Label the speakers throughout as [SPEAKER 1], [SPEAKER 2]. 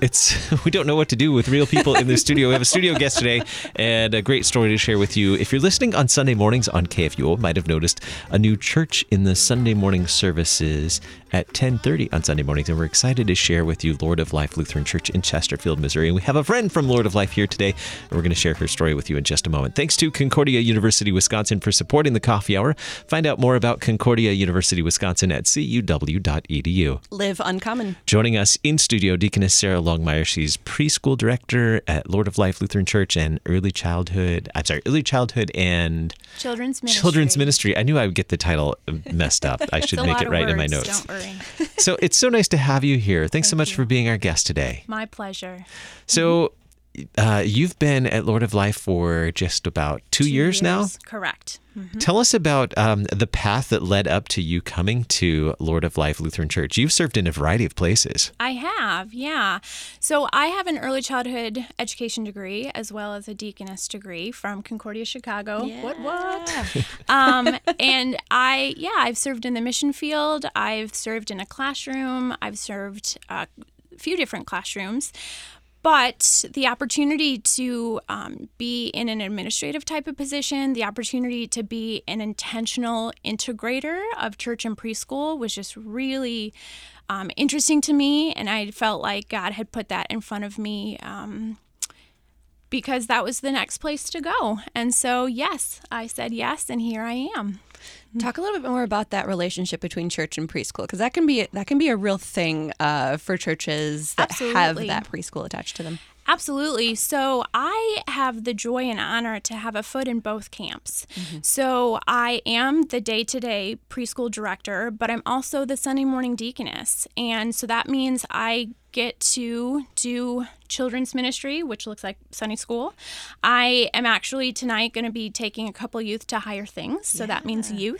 [SPEAKER 1] It's we don't know what to do with real people in the studio. We have a studio guest today, and a great story to share with you. If you're listening on Sunday mornings on KFUO, might have noticed a new church in the Sunday morning services at 10:30 on Sunday mornings, and we're excited to share with you Lord of Life Lutheran Church in Chesterfield, Missouri. And we have a friend from Lord of Life here today, and we're going to share her story with you in just a moment. Thanks to Concordia University Wisconsin for supporting the Coffee Hour. Find out more about Concordia University Wisconsin at cuw.edu.
[SPEAKER 2] Live uncommon.
[SPEAKER 1] Joining us in studio, Deaconess Sarah Longmire. She's preschool director at Lord of Life Lutheran Church and early childhood. I'm sorry, early childhood and
[SPEAKER 3] Children's ministry.
[SPEAKER 1] children's ministry. I knew I would get the title messed up. I should make it right in my notes.
[SPEAKER 3] Don't worry.
[SPEAKER 1] So it's so nice to have you here. Thanks so much
[SPEAKER 3] you.
[SPEAKER 1] for being our guest today.
[SPEAKER 3] My pleasure.
[SPEAKER 1] So uh, you've been at Lord of Life for just about two, years, now.
[SPEAKER 3] Correct.
[SPEAKER 1] Tell us about um, the path that led up to you coming to Lord of Life Lutheran Church. You've served in a variety of places.
[SPEAKER 3] I have, yeah. So I have an early childhood education degree as well as a deaconess degree from Concordia, Chicago. What what? um, and I, yeah, I've served in the mission field. I've served in a classroom. I've served uh, a few different classrooms. But the opportunity to um, be in an administrative type of position, the opportunity to be an intentional integrator of church and preschool was just really um, interesting to me. And I felt like God had put that in front of me um, because that was the next place to go. And so, yes, I said yes, and here I am.
[SPEAKER 2] Talk a little bit more about that relationship between church and preschool, because that can be that can be a real thing uh, for churches that
[SPEAKER 3] Absolutely.
[SPEAKER 2] have that preschool attached to them.
[SPEAKER 3] Absolutely. So I have the joy and honor to have a foot in both camps. So I am the day to day preschool director, but I'm also the Sunday morning deaconess. And so that means I get to do children's ministry, which looks like Sunday school. I am actually tonight going to be taking a couple youth to higher things. So that means youth.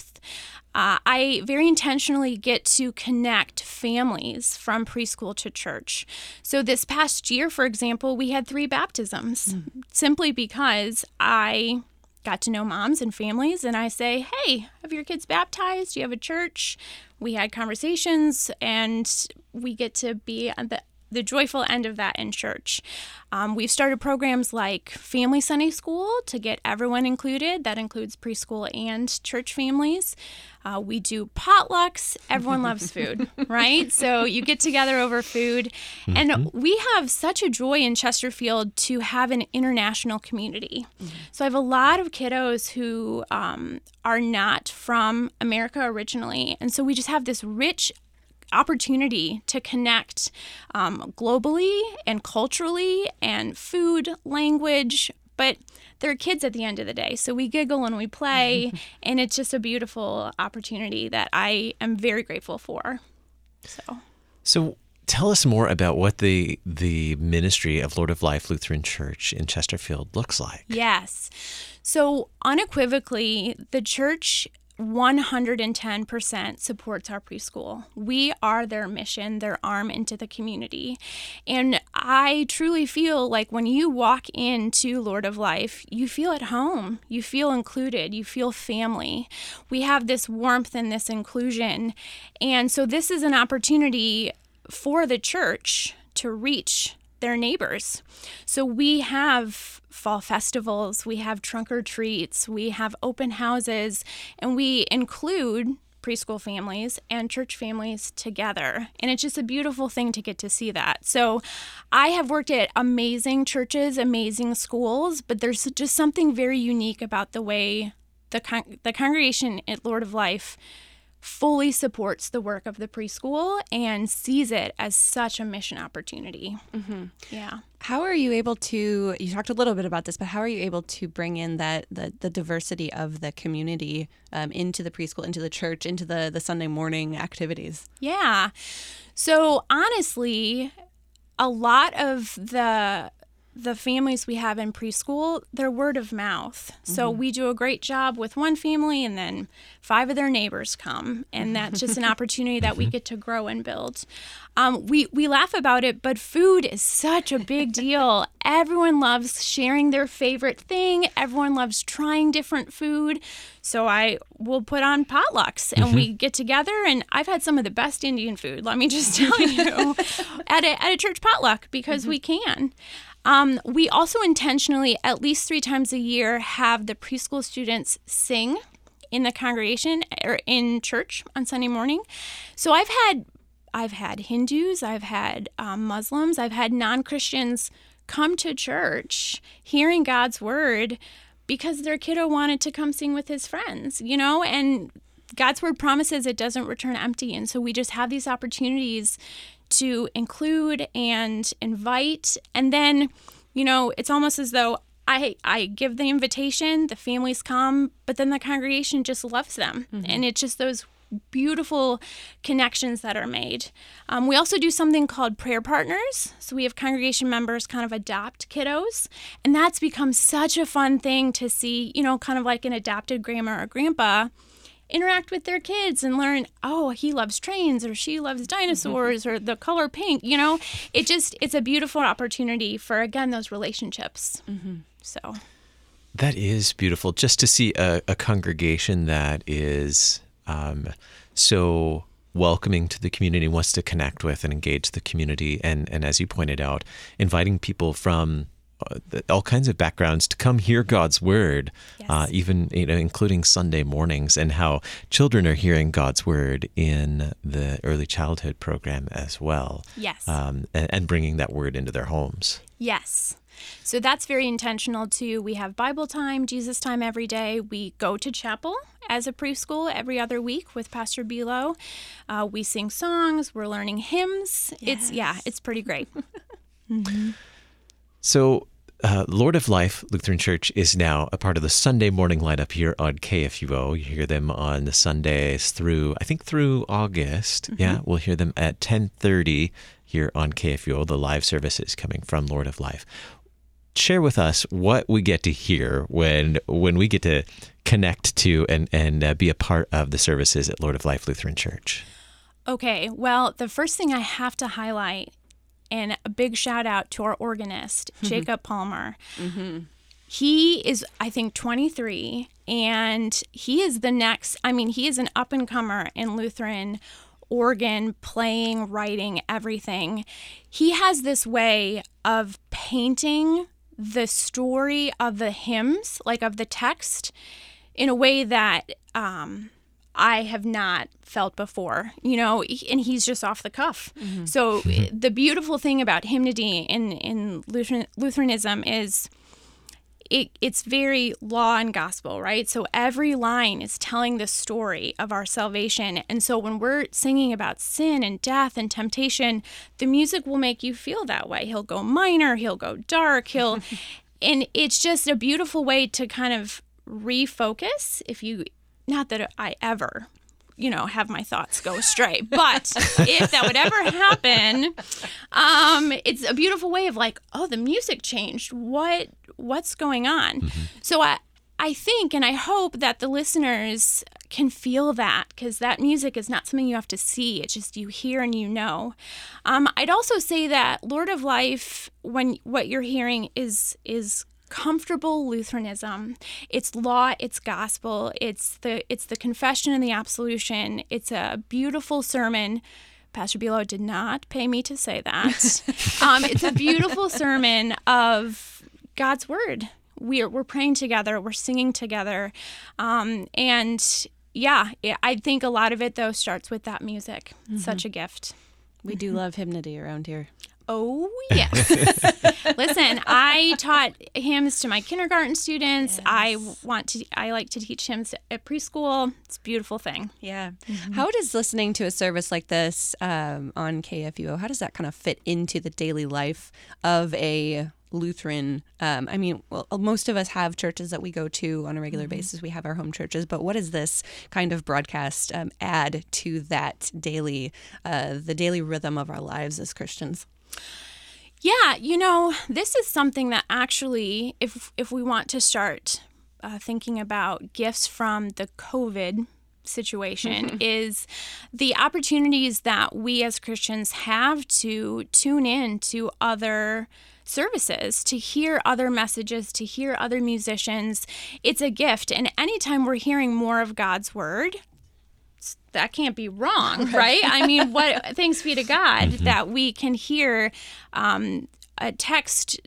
[SPEAKER 3] Uh, I very intentionally get to connect families from preschool to church. So, this past year, for example, we had three baptisms simply because I got to know moms and families and I say, hey, have your kids baptized? Do you have a church? We had conversations and we get to be on the the joyful end of that in church. Um, we've started programs like Family Sunday School to get everyone included. That includes preschool and church families. Uh, we do potlucks. Everyone loves food, right? So you get together over food. And we have such a joy in Chesterfield to have an international community. So I have a lot of kiddos who um, are not from America originally. And so we just have this rich opportunity to connect um, globally and culturally and food, language, but they're kids at the end of the day. So we giggle and we play, and it's just a beautiful opportunity that I am very grateful for. So.
[SPEAKER 1] So tell us more about what the the ministry of Lord of Life Lutheran Church in Chesterfield looks like.
[SPEAKER 3] Yes. So unequivocally, the church 110% supports our preschool. We are their mission, their arm into the community. And I truly feel like when you walk into Lord of Life, you feel at home, you feel included, you feel family. We have this warmth and this inclusion. And so this is an opportunity for the church to reach their neighbors. So we have fall festivals, we have trunk or treats, we have open houses, and we include preschool families and church families together. And it's just a beautiful thing to get to see that. So I have worked at amazing churches, amazing schools, but there's just something very unique about the way the con- the congregation at Lord of Life fully supports the work of the preschool and sees it as such a mission opportunity. Yeah.
[SPEAKER 2] How are you able to? You talked a little bit about this, but how are you able to bring in that the, the diversity of the community um, into the preschool, into the church, into the the Sunday morning activities?
[SPEAKER 3] Yeah. So honestly, a lot of the the families we have in preschool, they're word of mouth. So mm-hmm. we do a great job with one family, and then five of their neighbors come, and that's just an opportunity that we mm-hmm. get to grow and build. Um, we we laugh about it, but food is such a big deal. Everyone loves sharing their favorite thing. Everyone loves trying different food. So I will put on potlucks, and we mm-hmm. get together. And I've had some of the best Indian food. Let me just tell you, at a at a church potluck because we can. Um, we also intentionally, at least three times a year, have the preschool students sing in the congregation or in church on Sunday morning. So I've had I've had Hindus, I've had um, Muslims, I've had non Christians come to church hearing God's word because their kiddo wanted to come sing with his friends, you know, and God's word promises it doesn't return empty. And so we just have these opportunities to include and invite. And then, you know, it's almost as though I, I give the invitation, the families come, but then the congregation just loves them. And it's just those beautiful connections that are made. Um, we also do something called prayer partners. So we have congregation members kind of adopt kiddos, and that's become such a fun thing to see, you know, kind of like an adopted grandma or grandpa interact with their kids and learn oh he loves trains or she loves dinosaurs or the color pink you know? It just it's a beautiful opportunity for again those relationships. So.
[SPEAKER 1] That is beautiful. Just to see a, a congregation that is um, so welcoming to the community, wants to connect with and engage the community, and and as you pointed out, inviting people from the- all kinds of backgrounds to come hear God's word, uh, even you know, including Sunday mornings, and how children are hearing God's word in the early childhood program as well.
[SPEAKER 3] Yes.
[SPEAKER 1] um, and, and bringing that word into their homes.
[SPEAKER 3] Yes. So that's very intentional too. We have Bible time, Jesus time every day. We go to chapel as a preschool every other week with Pastor Bilo. Uh, we sing songs. We're learning hymns. It's yeah, it's pretty great.
[SPEAKER 1] So, uh, Lord of Life Lutheran Church is now a part of the Sunday morning lineup here on KFUO. You hear them on the Sundays through, I think, through August. Yeah, we'll hear them at 10:30 here on KFUO. The live service is coming from Lord of Life. Share with us what we get to hear when when we get to connect to and and uh, be a part of the services at Lord of Life Lutheran Church.
[SPEAKER 3] Okay, well, the first thing I have to highlight, and a big shout out to our organist, Jacob Palmer. He is, I think, 23, and he is the next, I mean, he is an up and comer in Lutheran organ, playing, writing, everything. He has this way of painting the story of the hymns, like of the text, in a way that um, I have not felt before, you know, and he's just off the cuff. Mm-hmm. So mm-hmm. the beautiful thing about hymnody in in Lutheran, Lutheranism is it, it's very law and gospel, right? So every line is telling the story of our salvation. And so when we're singing about sin and death and temptation, the music will make you feel that way. He'll go minor, he'll go dark, he'll and it's just a beautiful way to kind of refocus if you not that I ever you know have my thoughts go astray but if that would ever happen um it's a beautiful way of like oh the music changed. What what's going on? So i i think and i hope that the listeners can feel that because that music is not something you have to see. It's just you hear and you know. Um, i'd also say that lord of life when what you're hearing is is comfortable lutheranism. It's law it's gospel it's the it's the confession and the absolution. It's a beautiful sermon. Pastor Bilo did not pay me to say that. Um, it's a beautiful sermon of god's word. We're, we're praying together we're singing together. Um, and yeah i think a lot of it though starts with that music. Such a gift.
[SPEAKER 2] We do love hymnody around here.
[SPEAKER 3] Oh, yes. Listen, I taught hymns to my kindergarten students. I want to I like to teach hymns at preschool. It's a beautiful thing.
[SPEAKER 2] Yeah. How does listening to a service like this um, on KFUO, how does that kind of fit into the daily life of a Lutheran? Um, I mean, well, most of us have churches that we go to on a regular basis. We have our home churches, but what does this kind of broadcast um, add to that daily, uh, the daily rhythm of our lives as Christians?
[SPEAKER 3] Yeah, you know, this is something that actually, if if we want to start uh, thinking about gifts from the COVID situation, is the opportunities that we as Christians have to tune in to other services, to hear other messages, to hear other musicians. It's a gift, and anytime we're hearing more of God's word, that can't be wrong, right? I mean, what? Thanks be to God that we can hear um, a text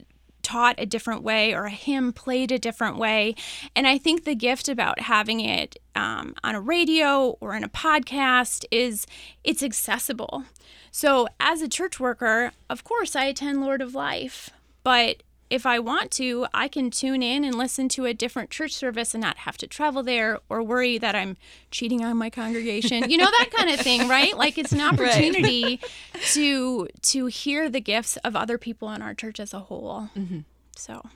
[SPEAKER 3] taught a different way or a hymn played a different way. And I think the gift about having it um, on a radio or in a podcast is it's accessible. So as a church worker, of course, I attend Lord of Life, but if I want to, I can tune in and listen to a different church service and not have to travel there or worry that I'm cheating on my congregation. You know that kind of thing, right? Like it's an opportunity to to hear the gifts of other people in our church as a whole. Mm-hmm. So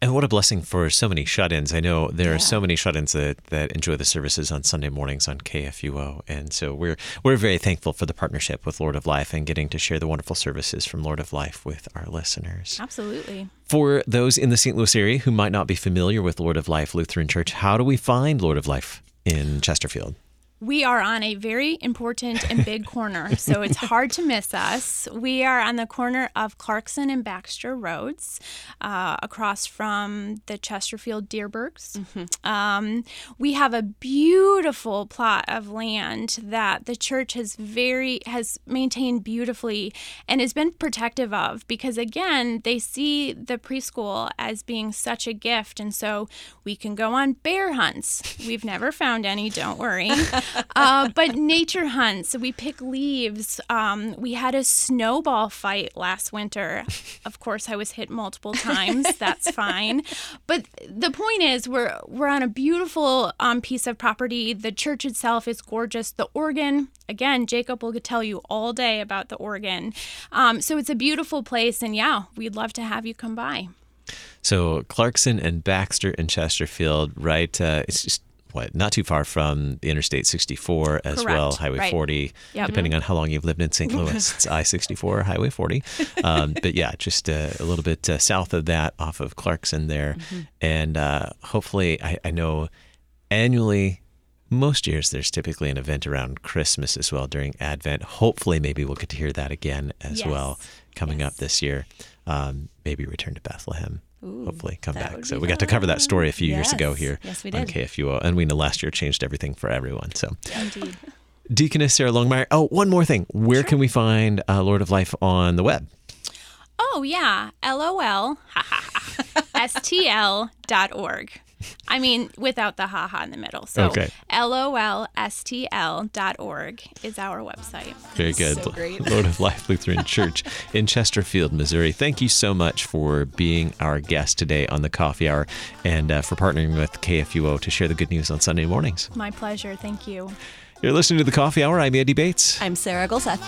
[SPEAKER 1] And what a blessing for so many shut-ins. I know there are so many shut-ins that, that enjoy the services on Sunday mornings on KFUO, and so we're we're very thankful for the partnership with Lord of Life and getting to share the wonderful services from Lord of Life with our listeners.
[SPEAKER 3] absolutely.
[SPEAKER 1] For those in the St. Louis area who might not be familiar with Lord of Life Lutheran Church, how do we find Lord of Life in Chesterfield?
[SPEAKER 3] We are on a very important and big corner, so it's hard to miss us. We are on the corner of Clarkson and Baxter Roads, uh, across from the Chesterfield Dierbergs. Um, we have a beautiful plot of land that the church has very has maintained beautifully and has been protective of because again they see the preschool as being such a gift, and so we can go on bear hunts. We've never found any, don't worry. uh, but nature hunts, we pick leaves. Um, we had a snowball fight last winter. Of course, I was hit multiple times. That's fine. But the point is, we're we're on a beautiful um, piece of property. The church itself is gorgeous. The organ, again, Jacob will tell you all day about the organ. Um, so it's a beautiful place, and yeah, we'd love to have you come by.
[SPEAKER 1] So Clarkson and Baxter and Chesterfield, right? Uh, it's just what not too far from the Interstate 64 as
[SPEAKER 3] Correct.
[SPEAKER 1] well, Highway
[SPEAKER 3] Right.
[SPEAKER 1] 40.
[SPEAKER 3] Yep.
[SPEAKER 1] Depending on how long you've lived in St. Louis, it's I-64 or Highway 40. Um, but yeah, just uh, a little bit uh, south of that, off of Clarkson there, and uh, hopefully, I, I know annually. Most years, there's typically an event around Christmas as well during Advent. Hopefully, maybe we'll get to hear that again as
[SPEAKER 3] Yes.
[SPEAKER 1] well coming up this year. Um, maybe return to Bethlehem. Hopefully come back. So we got to cover that story a few years ago here
[SPEAKER 2] Yes, we did. on.
[SPEAKER 1] KFUO, and we know last year changed everything for everyone. So,
[SPEAKER 3] Indeed.
[SPEAKER 1] Deaconess Sarah Longmire. Oh, one more thing. Where can we find uh, Lord of Life on the web?
[SPEAKER 3] Oh, yeah. LOL, STL dot org. I mean, without the haha in the middle. So
[SPEAKER 1] Okay.
[SPEAKER 3] LOLSTL dot org is our website.
[SPEAKER 1] Very good.
[SPEAKER 2] so great.
[SPEAKER 1] Lord of Life Lutheran Church in Chesterfield, Missouri. Thank you so much for being our guest today on the Coffee Hour and uh, for partnering with KFUO to share the good news on Sunday mornings.
[SPEAKER 3] My pleasure. Thank you.
[SPEAKER 1] You're listening to the Coffee Hour. I'm Andy Bates.
[SPEAKER 2] I'm Sarah Gulseth.